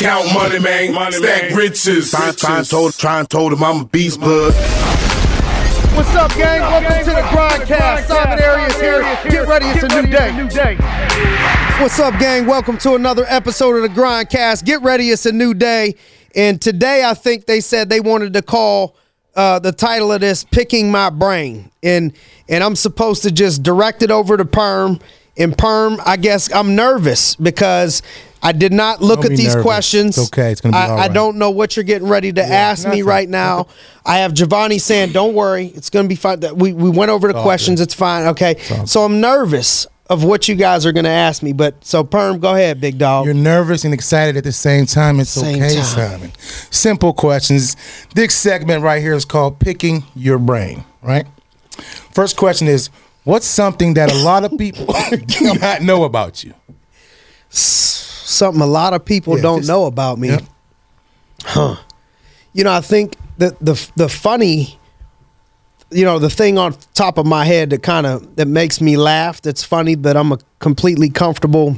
Count money, man. Money, Stack man. riches. Trying, trying, told, trying told him I'm a beast bud. What's up, gang? Welcome to the Grind-Cast. Simon Arias here. Get ready, it's a new day. What's up, gang? Welcome to another episode of the Grind-Cast. Get ready, it's a new day. And today, I think they said they wanted to call uh, the title of this "Picking My Brain," and and I'm supposed to just direct it over to Perm. And Perm, I guess I'm nervous because I did not look Don't at these nervous. questions. It's okay. It's gonna be I, all I don't know what you're getting ready to ask me right now. I have Giovanni saying, "Don't worry, it's going to be fine." That We we went over the questions. It's fine. Okay. So I'm nervous of what you guys are going to ask me. But so Perm, go ahead, big dog. You're nervous and excited at the same time. It's Same okay, time. Simon. Simple questions. This segment right here is called Picking Your Brain, right? First question is What's something that a lot of people do not know about you? Something a lot of people Yeah, don't know about me. huh? You know, I think that the the funny, you know, the thing on top of my head that kind of that makes me laugh. That's funny that I'm a completely comfortable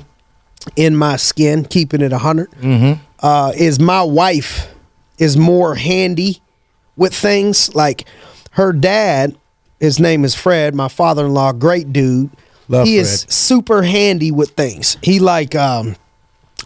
in my skin, keeping it 100 Mm-hmm. uh, is my wife is more handy with things. Like her dad, his name is Fred, my father-in-law, great dude. Love he is super handy with things. He like, um,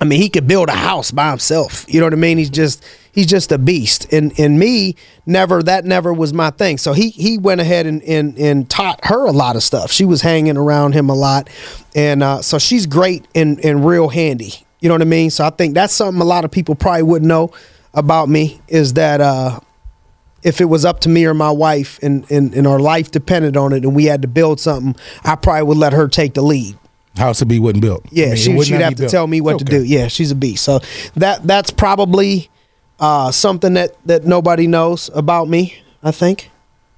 I mean, he could build a house by himself. You know what I mean? He's just he's just a beast. And and me, never that never was my thing. So he he went ahead and and, and taught her a lot of stuff. She was hanging around him a lot, and uh, so she's great and and real handy. You know what I mean? So I think that's something a lot of people probably wouldn't know about me is that uh, if it was up to me or my wife and, and, and our life depended on it and we had to build something, I probably would let her take the lead. House to be wouldn't built. Yeah, I mean, she, would she'd have to built. tell me what Okay. to do. Yeah, she's a beast. So that that's probably uh, something that, that nobody knows about me, I think.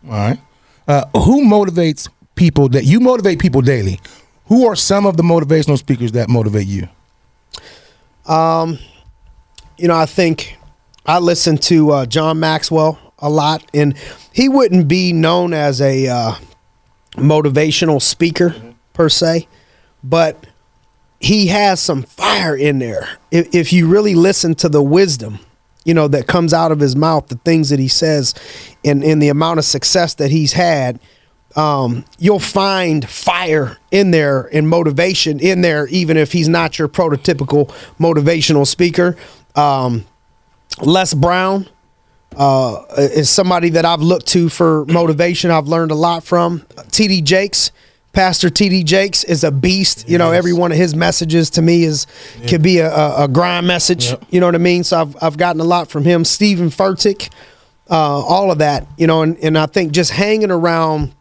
All right. Uh, who motivates people that you motivate people daily? Who are some of the motivational speakers that motivate you? Um, you know, I think I listen to uh, John Maxwell a lot, and he wouldn't be known as a uh, motivational speaker per se, but he has some fire in there. If, if you really listen to the wisdom, you know, that comes out of his mouth, the things that he says, and, and the amount of success that he's had, um, you'll find fire in there and motivation in there, even if he's not your prototypical motivational speaker. Um, Les Brown uh, is somebody that I've looked to for motivation. I've learned a lot from. TD Jakes, Pastor TD Jakes is a beast. You know, every one of his messages to me is could be a, a, a grind message. Yep. You know what I mean? So I've, I've gotten a lot from him. Steven Furtick, uh, all of that. You know, and, and I think just hanging around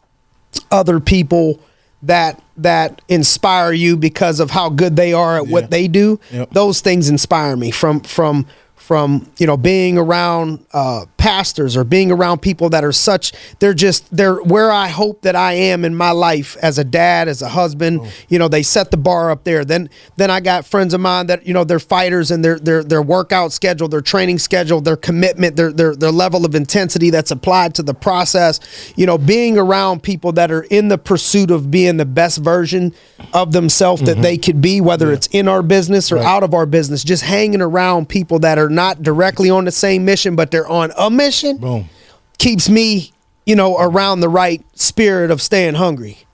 other people that that inspire you because of how good they are at Yeah. what they do Yep. those things inspire me from from from you know being around uh, pastors or being around people that are such they're just they're where I hope that I am in my life as a dad as a husband. Oh. You know they set the bar up there. Then then I got friends of mine that you know they're fighters and their their their workout schedule their training schedule their commitment their their their level of intensity that's applied to the process. You know being around people that are in the pursuit of being the best version of themselves that mm-hmm. they could be whether it's in our business or Right. out of our business just hanging around people that are not directly on the same mission but they're on a mission Boom. keeps me you know around the right spirit of staying hungry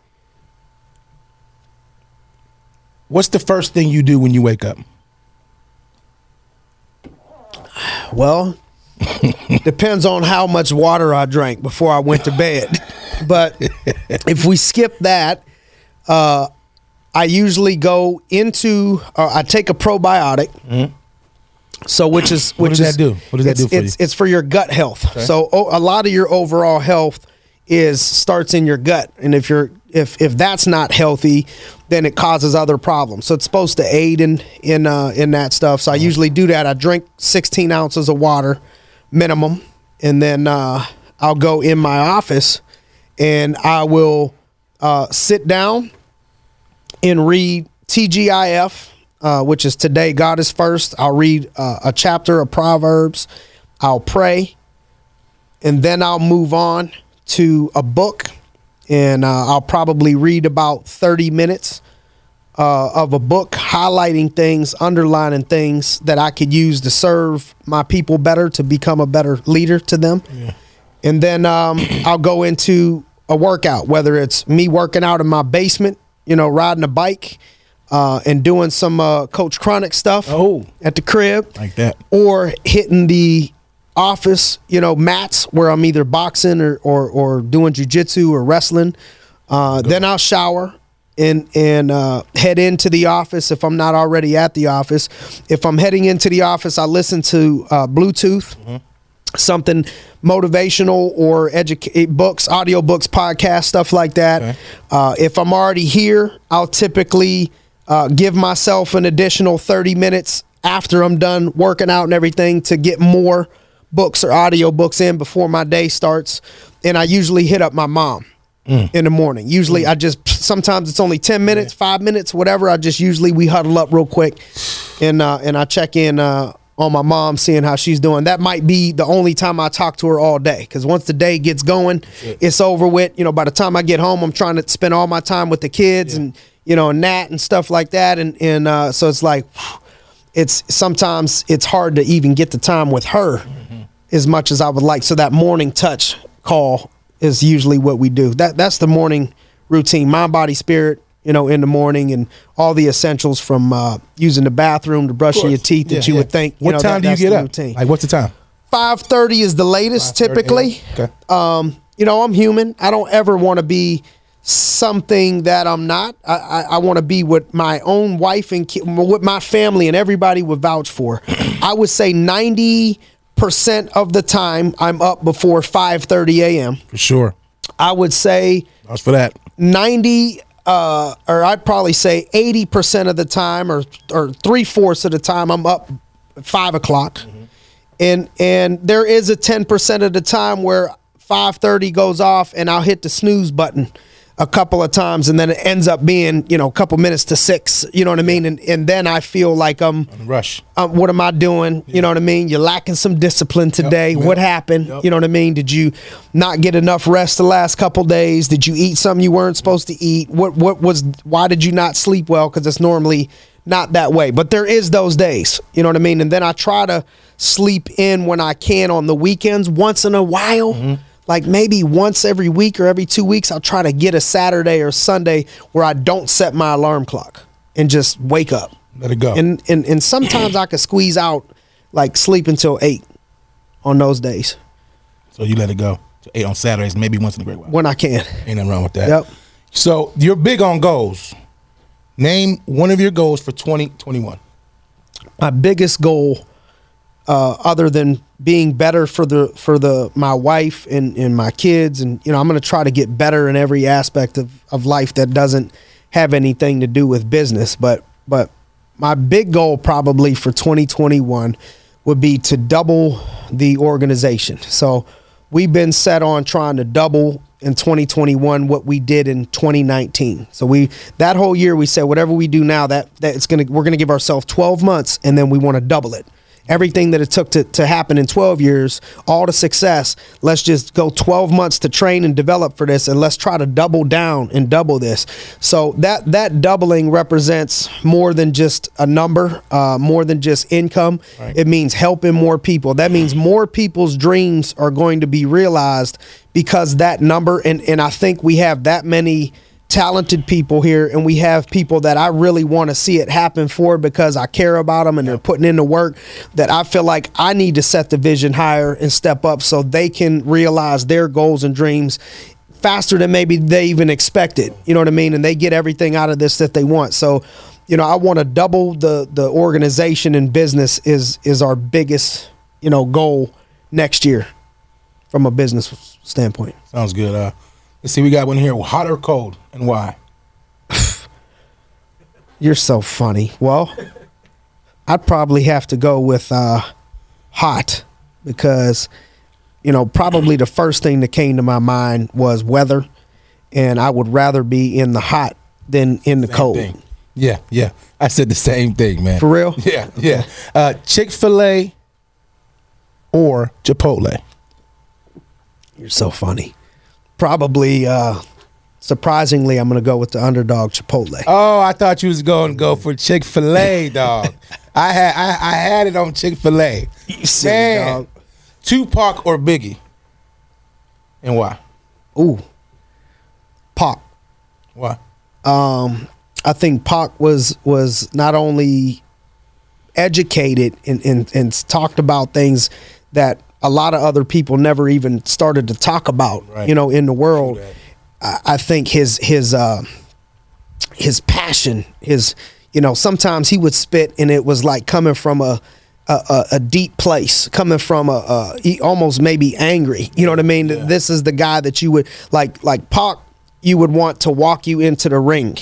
What's the first thing you do when you wake up? Well, depends on how much water I drank before I went to bed. But if we skip that, uh, I usually go into. Uh, I take a probiotic. So which is What does is that do? What does that do for it's, you? It's for your gut health. So a lot of your overall health is starts in your gut, and if you're if if that's not healthy, then it causes other problems. So it's supposed to aid in in uh, in that stuff. So I usually do that. I drink 16 ounces of water minimum, and then uh, I'll go in my office, and I will uh, sit down and read TGIF, uh, which is Today God is First. I'll read uh, a chapter of Proverbs. I'll pray, and then I'll move on to a book, and uh, I'll probably read about 30 minutes uh, of a book highlighting things, underlining things that I could use to serve my people better, to become a better leader to them. And then um, I'll go into a workout, whether it's me working out in my basement, you know, riding a bike, uh, and doing some uh, Coach Chronic stuff Oh. at the crib, Like that. or hitting the office, you know, mats where I'm either boxing or or, or doing jujitsu or wrestling. Uh, then I'll shower and and uh, head into the office if I'm not already at the office. If I'm heading into the office, I listen to uh, Bluetooth something motivational or educate books, audio books, podcasts, stuff like that. Okay. Uh, if I'm already here, I'll typically uh, give myself an additional 30 minutes after I'm done working out and everything to get more books or audio books in before my day starts. And I usually hit up my mom. In the morning, usually I just sometimes it's only ten minutes, five minutes, whatever. I just usually we huddle up real quick, and uh, and I check in uh, on my mom, seeing how she's doing. That might be the only time I talk to her all day because once the day gets going, it's over with. You know, by the time I get home, I'm trying to spend all my time with the kids and you know, Nat and stuff like that. And and uh, so it's like, it's sometimes it's hard to even get the time with her as much as I would like. So that morning touch call is usually what we do. That that's the morning routine. Mind, body, spirit. You know, in the morning and all the essentials from uh, using the bathroom to brushing your teeth that Yeah, you yeah. would think. you What know, time that- do you get up? routine. Like, what's the time? Five thirty is the latest typically. Okay. Um, you know, I'm human. I don't ever want to be something that I'm not. I, I, I want to be what my own wife and ki- what my family and everybody would vouch for. I would say ninety percent of the time I'm up before five thirty a.m. For sure. I would say That's for that. 90 uh, or I'd probably say 80% of the time or or three fourths of the time I'm up at five o'clock. And and there is a 10% of the time where 5:30 goes off and I'll hit the snooze button a couple of times and then it ends up being, you know, a couple minutes to six. You know what I mean? And and then I feel like I'm Rush. um, what am I doing? You know what I mean? You're lacking some discipline today. Yep. What happened? Yep. You know what I mean? Did you not get enough rest the last couple days? Did you eat something you weren't supposed to eat? What what was why did you not sleep well? Because it's normally not that way. But there is those days. You know what I mean? And then I try to sleep in when I can on the weekends once in a while. Mm-hmm. Like maybe once every week or every two weeks, I'll try to get a Saturday or Sunday where I don't set my alarm clock and just wake up. Let it go. And and and sometimes I could squeeze out like sleep until eight on those days so you let it go. So eight on Saturdays, maybe once in a great while. when I can. Ain't nothing wrong with that. Yep. So you're big on goals. Name one of your goals for 2021. My biggest goal, uh, other than being better for the for the my wife and, and my kids, and you know, I'm gonna try to get better in every aspect of, of life that doesn't have anything to do with business. But but my big goal probably for 2021 would be to double the organization. So we've been set on trying to double in 2021 what we did in 2019. So we that whole year we said whatever we do now that that it's gonna we're gonna give ourselves 12 months and then we want to double it. Everything that it took to, to happen in 12 years, all the success, let's just go 12 months to train and develop for this and let's try to double down and double this. So that that doubling represents more than just a number, uh, more than just income. Right. It means helping more people. That means more people's dreams are going to be realized because that number and and I think we have that many talented people here and we have people that I really want to see it happen for because I care about them and they're putting in the work that I feel like I need to set the vision higher and step up so they can realize their goals and dreams faster than maybe they even expected. You know what I mean? And they get everything out of this that they want. So, you know, I want to double the the organization and business is is our biggest, you know, goal next year from a business standpoint. Sounds good. Uh, let's see. We got one here. Hot or cold, and why? You're so funny. Well, I'd probably have to go with uh, hot because, you know, probably the first thing that came to my mind was weather, and I would rather be in the hot than in the Same cold. thing. Yeah, yeah. I said the same thing, man. For real? Yeah, yeah. Uh, Chick Fil A or Chipotle. You're so funny. Probably uh, surprisingly, I'm going to go with the underdog Chipotle. Oh, I thought you was going to go for Chick Fil A, dog. I had I, I had it on Chick Fil A. Silly Man, dog. Tupac or Biggie, and why? Ooh, Pac. Why? Um, I think Pac was was not only educated and, and and talked about things that a lot of other people never even started to talk about. Right. You know, in the world. I, I think his his uh, his passion, his you know, sometimes he would spit and it was like coming from a a, a, a deep place, coming from a, a he almost maybe angry. You know what I mean? This is the guy that you would like like Pac. You would want to walk you into the ring.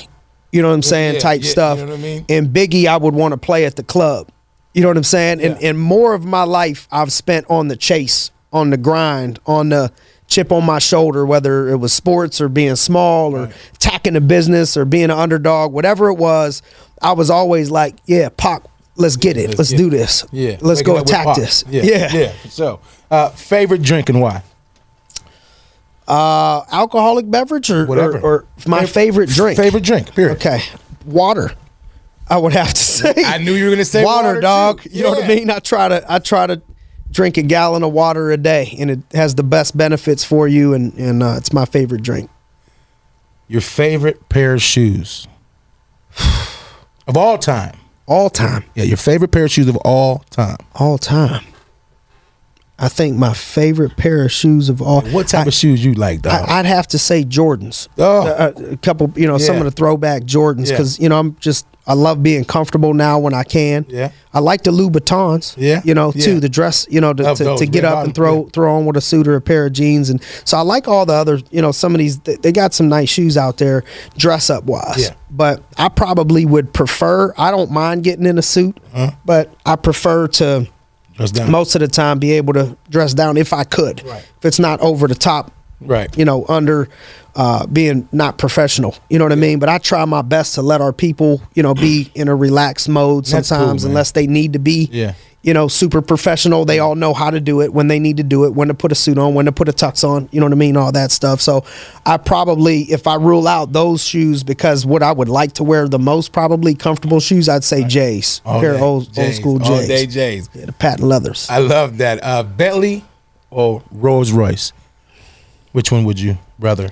You know what I'm saying? yeah, Type yeah, stuff. you know what I mean? And Biggie, I would want to play at the club. You know what I'm saying? And Yeah. and more of my life I've spent on the chase, on the grind, on the chip on my shoulder, whether it was sports or being small or attacking a business or being an underdog, whatever it was. I was always like, yeah, Pac, let's get it. Let's, get do it. this. Yeah, Let's waking go attack this. Yeah, yeah. yeah. So, uh, favorite drink and why? Uh, alcoholic beverage or, Whatever. or, or my favorite drink. Favorite drink. Period. Okay. Water. I would have to say. I knew you were gonna say water, water, dog. too. You know what I mean? I try to I try to drink a gallon of water a day, and it has the best benefits for you, and and uh, it's my favorite drink. Your favorite pair of shoes of all time. All time, Yeah, your favorite pair of shoes of all time. all time. I think my favorite pair of shoes of all. What type I, of shoes you like, dog? I, I'd have to say Jordans. Oh. Uh, a couple, you know, some of the throwback Jordans Yeah. because you know I'm just I love being comfortable now when I can. Yeah. I like the Louboutins. Yeah. you know, Yeah. too the dress. You know, to, to, those, to get up and throw yeah. throw on with a suit or a pair of jeans, and so I like all the other. You know, some of these they, they got some nice shoes out there, dress up wise. Yeah. But I probably would prefer. I don't mind getting in a suit, Uh-huh. but I prefer to Just down. most of the time be able to dress down if I could. Right. If it's not over the top, Right. You know, under uh, being not professional. You know what I mean? But I try my best to let our people, you know, be in a relaxed mode sometimes, cool, unless they need to be. Yeah. You know, super professional. They all know how to do it when they need to do it, when to put a suit on, when to put a tux on. You know what I mean? All that stuff. So, I probably, if I rule out those shoes, because what I would like to wear the most, probably comfortable shoes, I'd say J's, All pair day of old, old J's. school All J's. day J's. Yeah, the patent leathers. I love that. Uh, Bentley or Rolls Royce? Which one would you rather?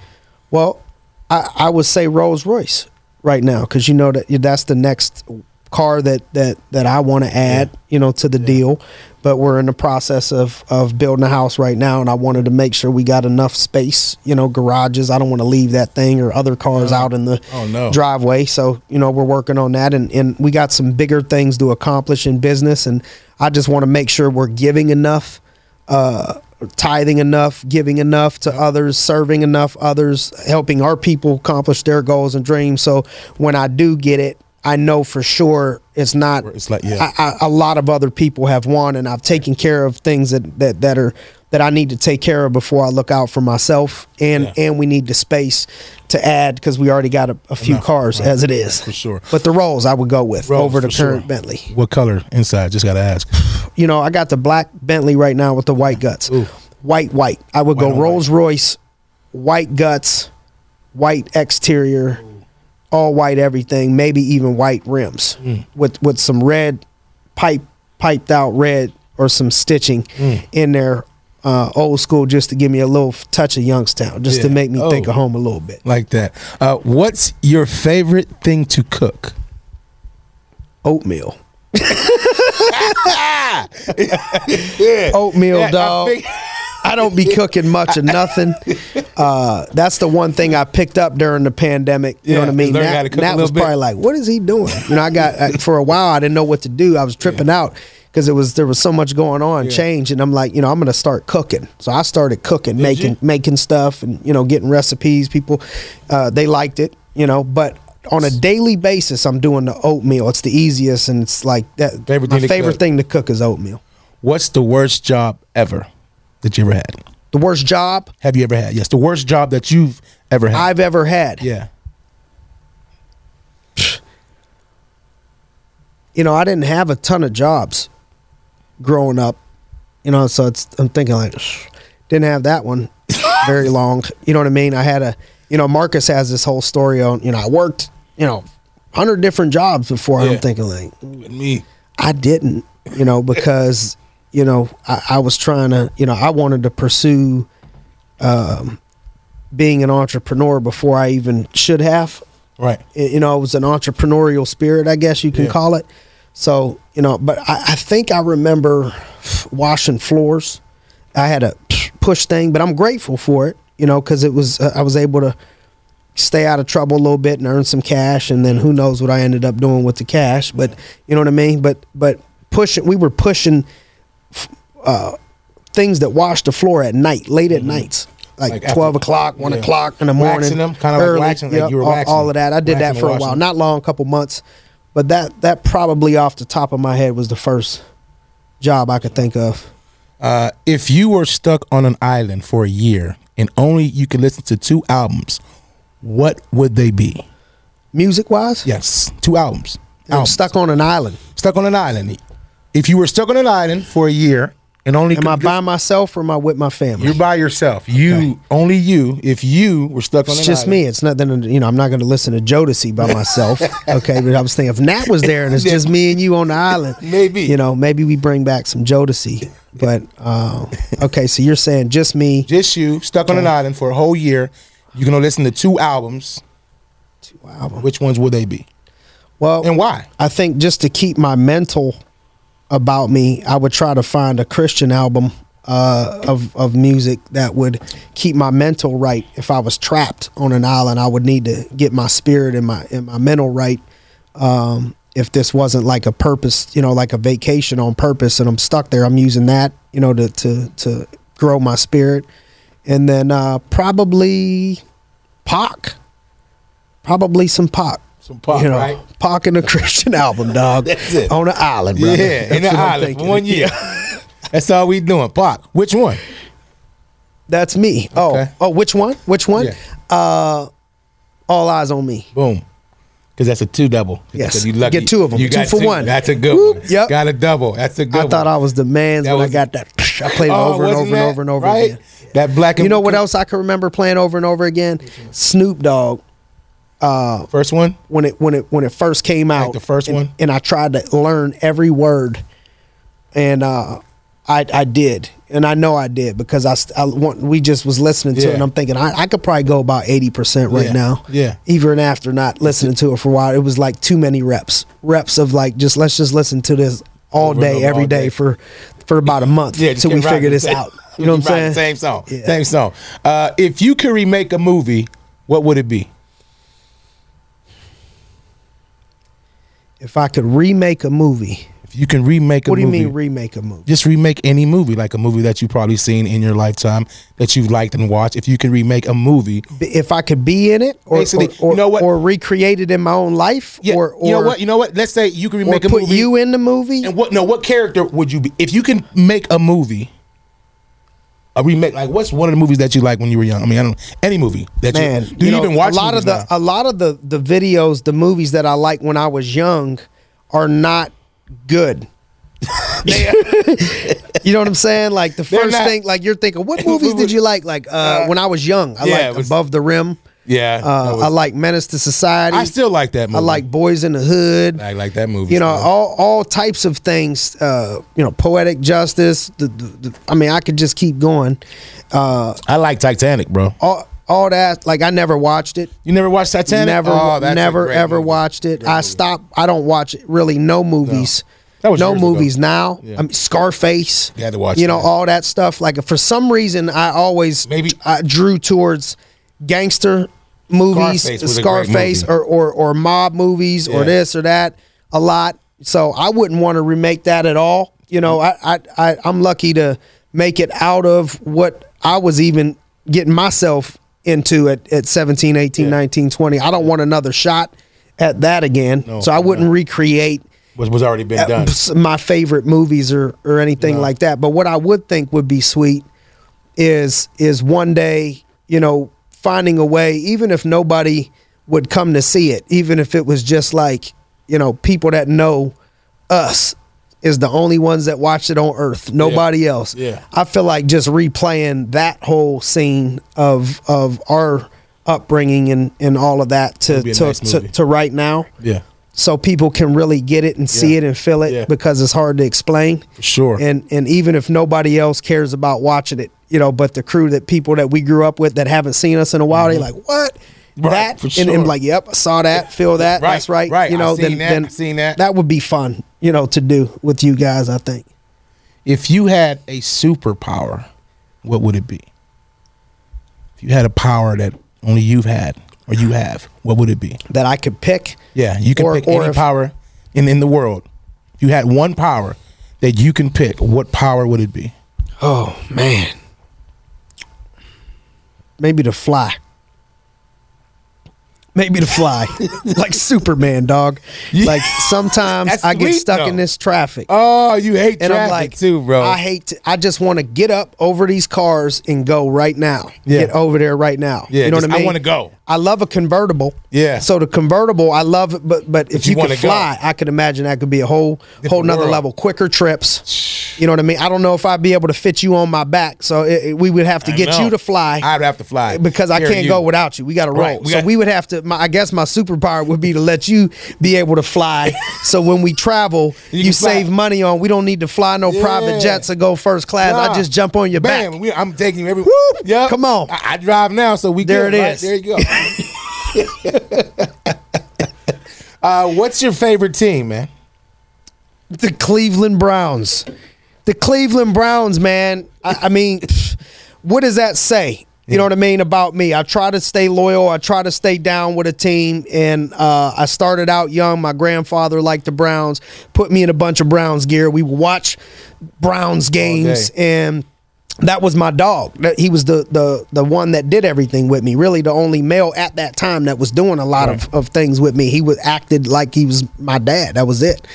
Well, I, I would say Rolls Royce right now because you know that that's the next car that that that I want to add, you know, to the deal. But we're in the process of of building a house right now, and I wanted to make sure we got enough space, you know, garages. I don't want to leave that thing or other cars out in the Oh, no. driveway. So you know, we're working on that, and and we got some bigger things to accomplish in business, and I just want to make sure we're giving enough. Uh, tithing enough, giving enough to others, serving enough others, helping our people accomplish their goals and dreams. So when I do get it, I know for sure it's not. It's like, yeah. I, I, a lot of other people have won, and I've taken care of things that that that are that I need to take care of before I look out for myself, and Yeah. and we need the space to add because we already got a, a few Enough, cars right. as it is For sure. But the rolls I would go with Rolls, over the for sure. current Bentley. What color inside? Just gotta ask. You know, I got the black Bentley right now with the white guts. Ooh. White, white. I would White go Rolls Royce, white guts, white exterior, all white everything, maybe even white rims Mm. with with some red pipe piped out red or some stitching Mm. in there. Uh, old school, just to give me a little touch of Youngstown, just to make me think Oh. of home a little bit. Like that. Uh, what's your favorite thing to cook? Oatmeal, Yeah. oatmeal, Yeah, dog. I don't be cooking much of nothing. Uh, that's the one thing I picked up during the pandemic. You know what I mean? learn how to That, that was bit. probably like, what is he doing? You know, I got uh, for a while I didn't know what to do. I was tripping out because it was there was so much going on, Yeah. change, and I'm like, you know, I'm gonna start cooking. So I started cooking, making you? making stuff, and you know, getting recipes. People, uh, they liked it, you know, but. On a daily basis, I'm doing the oatmeal. It's the easiest, and it's like that. Favorite my favorite cook. thing to cook is oatmeal. What's the worst job ever that you ever had? The worst job Have you ever had? Yes, the worst job that you've ever had. I've ever had. yeah. you know, I didn't have a ton of jobs growing up. You know, so it's I'm thinking like didn't have that one very long. You know what I mean? I had a you know, Marcus has this whole story on, you know, I worked, you know, hundred different jobs before. Yeah. I'm thinking like, me. I didn't, you know, because you know I, I was trying to, you know, I wanted to pursue um, being an entrepreneur before I even should have. Right. You know, it was an entrepreneurial spirit, I guess you can Yeah. call it. So, you know, but I, I think I remember washing floors. I had a push thing, but I'm grateful for it, you know, because it was uh, I was able to stay out of trouble a little bit and earn some cash, and then who knows what I ended up doing with the cash. But you know what I mean. But but pushing, we were pushing uh, things that wash the floor at night, late at nights. Like, Mm-hmm. Like after- twelve o'clock, one yeah. o'clock in the morning, Waxing them? Kinda like early, waxing, like you were all, waxing all of that. I did Waxing that for a while, them. not long, couple months, but that that probably off the top of my head was the first job I could think of. Uh, if you were stuck on an island for a year and only you could listen to two albums, what would they be? Music wise, Yes, two albums. I'm stuck on an island. Stuck on an island. If you were stuck on an island for a year and only Am I by myself or am I with my family? you're by yourself. You only you. If you were stuck on It's just island, me. It's nothing. You know, I'm not going to listen to Jodeci by myself. okay, but I was thinking if Nat was there and it's just me and you on the island, Maybe. You know, maybe we bring back some Jodeci. But um, okay, so you're saying just me. just you stuck on an island for a whole year. You're gonna listen to two albums. Two albums. Which ones would they be Well, and why? I think just to keep my mental about me, I would try to find a Christian album uh, of of music that would keep my mental right. If I was trapped on an island, I would need to get my spirit and my and my mental right. Um, if this wasn't like a purpose, you know, like a vacation on purpose, and I'm stuck there, I'm using that, you know, to to to grow my spirit, and then uh, probably Pac, probably some Pac. Some Pac, you know, right? Pac and a Christian album, dog. That's it. On an island, brother. Yeah, in That's the what island for one year. Yeah. That's all we doing. Pac. Which one? That's me. Oh, Okay. oh, which one? Which one? Yeah. Uh, all eyes on me. Boom. Because that's a two double. Yes. You lucky. Get two of 'em. You Two for one. That's a good Whoop. one. Yep. Got a double. That's a good I thought one. I was the man when was- I got that. I played it Oh, over and over and over and over right? again. That black and You know what else I can remember playing over and over again? Snoop Dogg. First one. when it when it when it first came out, the first and- one? and I tried to learn every word, and uh, I I did, and I know I did because I, I want we just was listening to it, and I'm thinking I, I could probably go about eighty percent right Yeah. now, Yeah. even after not listening to it for a while. It was like too many reps, reps of like just let's just listen to this all Over day, over, every all day day. for for about a month Yeah, just till we figure this same- out. You know what I'm saying? Same song. Yeah. Same song. Uh, if you could remake a movie, what would it be? If I could remake a movie, If you can remake a movie. what do you movie, mean remake a movie? just remake any movie, like a movie that you've probably seen in your lifetime that you've liked and watched. If you could remake a movie, if I could be in it, or Basically, or, or, you know what? or recreate it in my own life, yeah, or, or you know what? You know what? Let's say you can remake a put movie. you in the movie. and what? No, what character would you be? If you can make a movie, a remake, like what's one of the movies that you like when you were young? I mean, I don't any movie that Man, you do you, know, even watch a lot of the now? a lot of the the videos, the movies that I like when I was young, are not good. you know what I'm saying? Like the first not- thing, like you're thinking, what movies did you like? Like uh, when I was young, I yeah, like was- Above the Rim. Yeah, Uh, was- I like Menace to Society. I still like that movie. I like Boys in the Hood. I like that movie. you know still. all all types of things uh you know poetic justice the, the, the i mean i could just keep going uh I like Titanic, bro. all all that like i never watched it You never watched Titanic? never Oh, never ever movie. watched it Great i stopped i don't watch really no movies That was no years ago. movies now Yeah. i mean scarface You had to watch you know that. all that stuff like for some reason i always Maybe- i drew towards gangster movies Scarface was a great scarface movie. or, or or mob movies or this or that a lot so i wouldn't want to remake that at all you know I, I i i'm lucky to make it out of what i was even getting myself into at, at 17 18 Yeah. 19 20 i don't want another shot at that again No, so i wouldn't recreate Was was already been done. my favorite movies or or anything No. like that. But what I would think would be sweet is is one day, you know, finding a way, even if nobody would come to see it, even if it was just like, you know, people that know us is the only ones that watch it on earth. Nobody else. Yeah. I feel like just replaying that whole scene of of our upbringing and, and all of that to It'll be a to, nice to, to right now Yeah. so people can really get it and see it and feel it Yeah. because it's hard to explain For sure. and and even if nobody else cares about watching it you know but the crew that people that we grew up with that haven't seen us in a while they like what Mm-hmm. Right, that for and, sure. and like yep I saw that feel that Right, that's right right. you I know seen then, that, then I seen that. that would be fun you know to do with you guys I think If you had a superpower, what would it be? If you had a power that only you've had or you have, what would it be? that I could pick Yeah, you can Or- pick or any if- power in, in the world. If you had one power that you can pick, what power would it be? oh man maybe to fly maybe to fly like Superman dog like sometimes That's I get sweet, stuck though. in this traffic Oh, you hate and I'm like, too, bro. I hate. To, I just want to get up over these cars and go right now. Yeah. Get over there right now. Yeah, you know what I mean. I wanna go. I love a convertible. Yeah. So the convertible, I love it, but but if you you, could wanna go. fly, I could imagine that could be a whole whole nother world. level. Quicker trips. You know what I mean? I don't know if I'd be able to fit you on my back, so it, it- we would have to I get know. you to fly. I'd have to fly because I can't go without you. We got to roll. Right, we so got- we would have to. My, I guess my superpower would be to let you be able to fly. so when we travel, You you, can fly. save money on. We don't need to fly no Yeah. private jets or go first class. Nah. I just jump on your Bam, back. we- I'm taking you every. Yep. Come on. I, I drive now, so we There good, it right? is. There you go. uh, what's your favorite team, man? The Cleveland Browns. The Cleveland Browns, man. I, I mean, what does that say? You know what I mean about me. I try to stay loyal. I try to stay down with a team, and uh, I started out young. My grandfather liked the Browns, put me in a bunch of Browns gear. We would watch Browns games, and that was my dog. He was the the the one that did everything with me. Really, the only male at that time that was doing a lot of, of things with me. He was acted like he was my dad. That was it.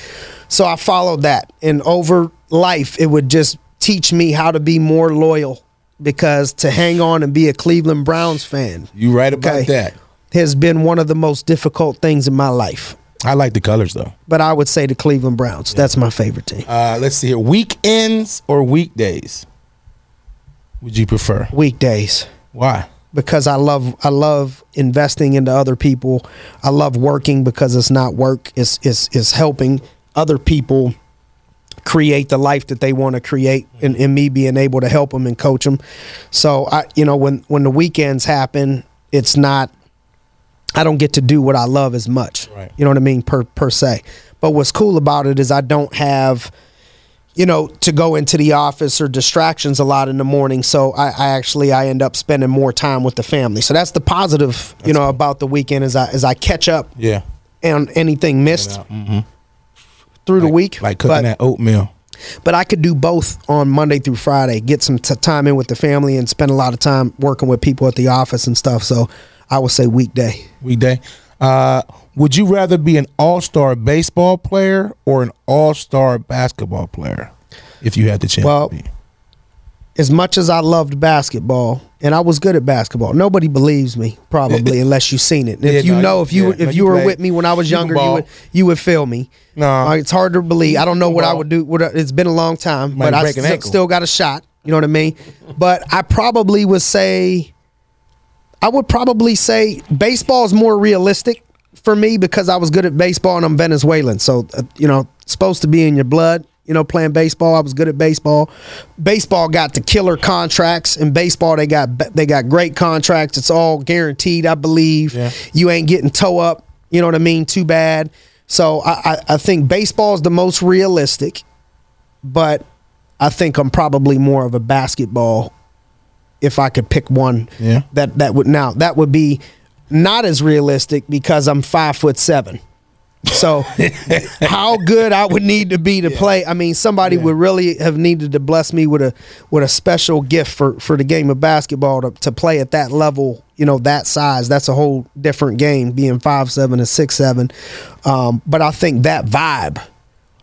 So I followed that, and over life, it would just teach me how to be more loyal. Because to hang on and be a Cleveland Browns fan, You right about Okay. that. has been one of the most difficult things in my life. I like the colors though. But I would say the Cleveland Browns. That's my favorite team. Uh, let's see here. Weekends or weekdays? Would you prefer? Weekdays. Why? because I love I love investing into other people. I love working because it's not work. It's it's it's helping other people create the life that they want to create and, and me being able to help them and coach them. So I you know when when the weekends happen, it's not I don't get to do what I love as much. Right. You know what I mean per per se. But what's cool about it is I don't have you know to go into the office or distractions a lot in the morning so I, I actually i end up spending more time with the family so that's the positive you know about the weekend as i as i catch up Yeah. and anything missed through the week Like cooking but, that oatmeal. but i could do both on monday through friday get some t- time in with the family and spend a lot of time working with people at the office and stuff so i would say weekday Weekday. Uh, would you rather be an all-star baseball player or an all-star basketball player if you had the chance Well, to be? As much as I loved basketball, and I was good at basketball, nobody believes me probably unless you've seen it. And Yeah, if you no, know, if you yeah, if no, you, you were with me when I was younger, you would you would feel me. No. Uh, it's hard to believe. I don't know what I would do. What I- it's been a long time, Might but I st- still got a shot. You know what I mean? But I probably would say, I would probably say baseball is more realistic for me because I was good at baseball and I'm Venezuelan. So uh, you know, supposed to be in your blood. You know, playing baseball, I was good at baseball. Baseball got the killer contracts. In baseball, they got they got great contracts. It's all guaranteed, I believe. Yeah. You ain't getting toe up. You know what I mean? Too bad. So I, I, I think baseball is the most realistic, but I think I'm probably more of a basketball. If I could pick one, Yeah. that that would now that would be not as realistic because I'm five foot seven. So how good I would need to be to play. I mean, somebody would really have needed to bless me with a with a special gift for for the game of basketball to, to play at that level. You know, that size. That's a whole different game. Being five seven and six seven. Um, but I think that vibe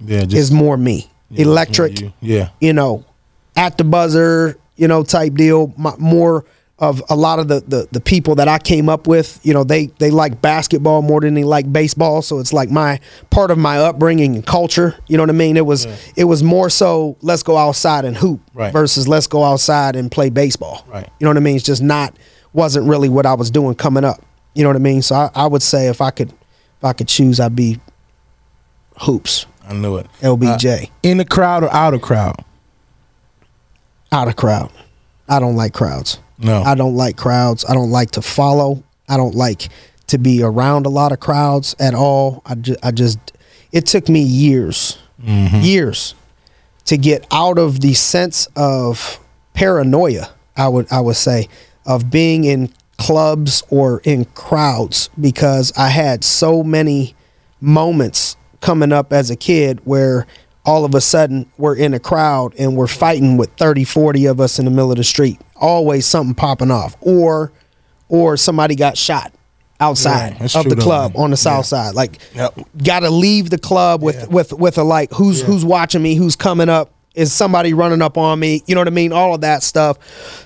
Yeah, just is more me. Electric you. Yeah. you know, at the buzzer, you know, type deal. My, more of a lot of the, the the people that I came up with, you know, they they like basketball more than they like baseball. So it's like my part of my upbringing and culture. You know what I mean? It was it was more so let's go outside and hoop Right. versus let's go outside and play baseball. Right. You know what I mean? It's just not wasn't really what I was doing coming up. You know what I mean? So I, I would say if I could if I could choose, I'd be hoops, I knew it. LBJ, Uh, in the crowd or out of crowd? out of crowd. I don't like crowds. No. I don't like crowds. I don't like to follow. I don't like to be around a lot of crowds at all. I just, I just it took me years, mm-hmm. years to get out of the sense of paranoia. I would I would say of being in clubs or in crowds because I had so many moments coming up as a kid where all of a sudden we're in a crowd and we're fighting with 30 40 of us in the middle of the street always something popping off or or somebody got shot outside Yeah, of the club on the south Yeah. side. Like Yep. got to leave the club with Yeah. with with a like who's who's watching me who's coming up is somebody running up on me you know what i mean? All of that stuff.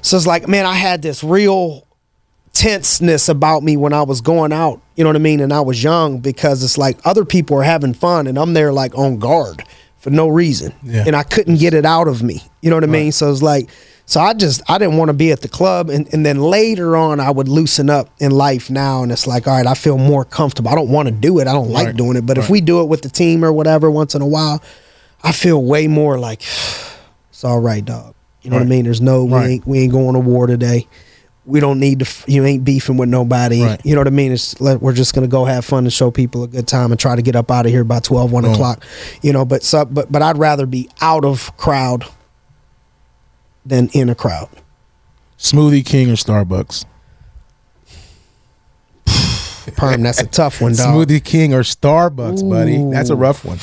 So it's like man i had this real tenseness about me when i was going out you know what i mean? And i was young because it's like other people are having fun and i'm there like on guard for no reason. Yeah. and i couldn't get it out of me you know what i mean? So it's like so i just i didn't want to be at the club and, and then later on i would loosen up in life now and it's like all right i feel more comfortable i don't want to do it i don't like Right. doing it but if we do it with the team or whatever once in a while i feel way more like it's all right dog you know what i mean there's no Right. we ain't we ain't going to war today we don't need to you ain't beefing with nobody Right. you know what i mean it's let, we're just gonna go have fun and show people a good time and try to get up out of here by 12 1 Boom. o'clock you know but so but but i'd rather be out of crowd than in a crowd Smoothie King or Starbucks? perm that's a tough one dog Smoothie King or Starbucks, buddy? That's a rough one.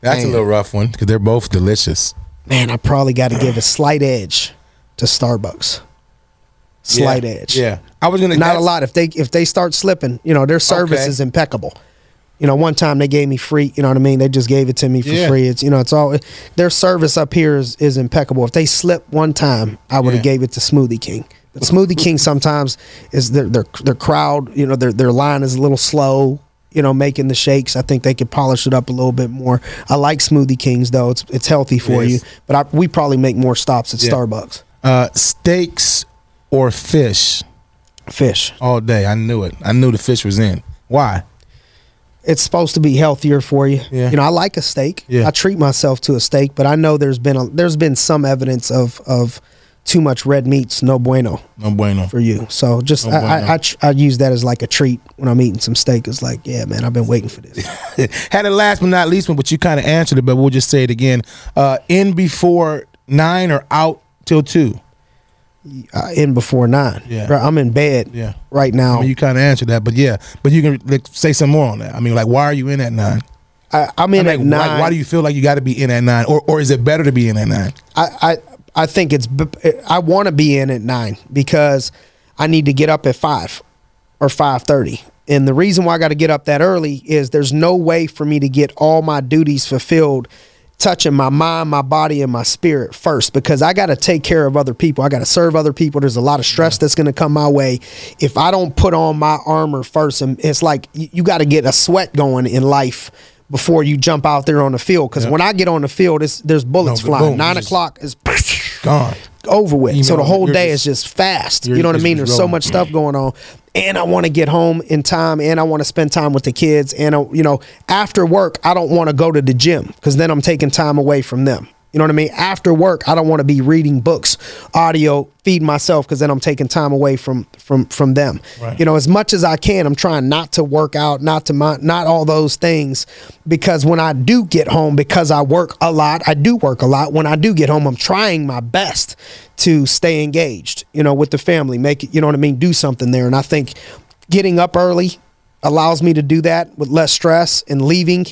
That's a little rough one because they're both delicious. man i probably got to give a slight edge to starbucks slight yeah. edge Yeah, I was gonna. not a lot if they if they start slipping you know their service Okay. is impeccable you know one time they gave me free you know what i mean they just gave it to me for Yeah. free it's you know it's all their service up here is, is impeccable if they slip one time i would have Yeah. gave it to smoothie king but smoothie king sometimes is their their their crowd you know their their line is a little slow you know making the shakes i think they could polish it up a little bit more i like smoothie kings though it's it's healthy for It you but I, we probably make more stops at Yeah. starbucks Uh, steaks or fish fish all day. I knew it. I knew the fish was in. Why? It's supposed to be healthier for you. Yeah. You know, I like a steak. Yeah. I treat myself to a steak, but I know there's been a, there's been some evidence of of too much red meats, no bueno No bueno. for you. So just No I, bueno. I, I, I use that as like a treat when I'm eating some steak. It's like, yeah, man, I've been waiting for this. Had it last but not least one, but you kind of answered it, but we'll just say it again. Uh, in before nine or out till two. In before nine. Yeah. Bro, I'm in bed Yeah. right now. I mean, you kind of answered that, but yeah, but you can like, say some more on that. I mean, like, why are you in at nine? I, I'm I in mean, at like, nine. Why, why do you feel like you got to be in at nine, or or is it better to be in at nine? I, I I think it's I want to be in at nine because I need to get up at five or five thirty. And the reason why I got to get up that early is there's no way for me to get all my duties fulfilled touching my mind, my body, and my spirit first because I got to take care of other people. I got to serve other people. There's a lot of stress that's going to come my way if I don't put on my armor first. And it's like you, you got to get a sweat going in life before you jump out there on the field. Because when I get on the field, it's, there's bullets No, flying. boom, Nine o'clock is Gone. Over with. You so know, the whole day just- is just fast. you're know what I mean? There's so much stuff going on. And I want to get home in time and I want to spend time with the kids. And, you know, after work, I don't want to go to the gym because then I'm taking time away from them. You know what I mean? After work, I don't want to be reading books, audio, feeding myself because then I'm taking time away from from from them. Right. You know, as much as I can, I'm trying not to work out, not to mind, not all those things, because when I do get home, because I work a lot, I do work a lot. When I do get home, I'm trying my best to stay engaged. You know, with the family, make it. You know what I mean? Do something there, and I think getting up early allows me to do that with less stress and leaving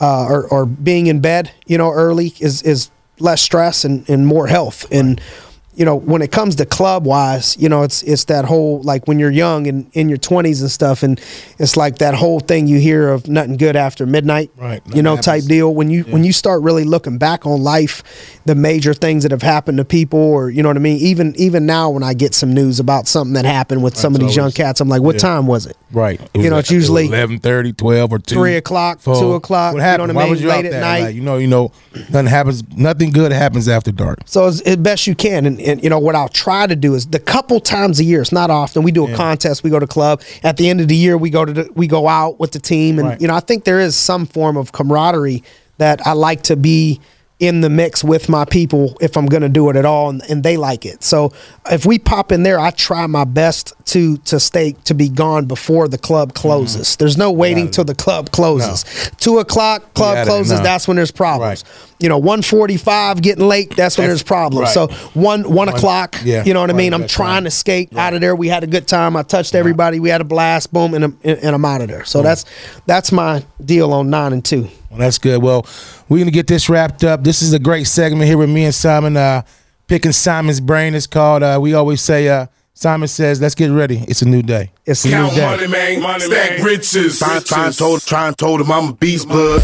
uh, or, or being in bed you know early is is less stress and, and more health. And you know when it comes to club wise you know it's it's that whole like when you're young and in your 20s and stuff and it's like that whole thing you hear of nothing good after midnight Right. you know Nothing type deal when you when you start really looking back on life the major things that have happened to people or you know what i mean even even now when i get some news about something that happened with some of That's these young cats i'm like what yeah. time was it Right. It You know, like- it's usually it was 11, 12 or 2. three o'clock, four. two o'clock. What you know happened? what I Why mean? was you Late out at night. You know, you know, nothing happens. Nothing good happens after dark. So as, as best you can, and, and you know what I'll try to do is the couple times a year. It's not often. We do a contest. We go to club at the end of the year. We go to the, we go out with the team, and Right. you know I think there is some form of camaraderie that I like to be in the mix with my people if I'm going to do it at all, and, and they like it. So if we pop in there, I try my best to to stay to be gone before the club closes. There's no waiting till the club closes. Two o'clock, club closes. no. That's when there's problems. Right. You know, one forty-five getting late. That's when That's- there's problems. right. So one one o'clock. yeah, you know what I mean. I'm trying time. to skate out of there. We had a good time. I touched everybody. We had a blast. Boom, and I'm, and I'm out of there. So that's that's my deal on nine and two. Well, that's good. Well, we're gonna get this wrapped up. This is a great segment here with me and Simon. Uh, picking Simon's brain is called. Uh, we always say. Uh, Simon says, "Let's get ready. It's a new day." It's a new Count day. money, man. Stack riches. Try, try and told, try and told him I'm a beast blood.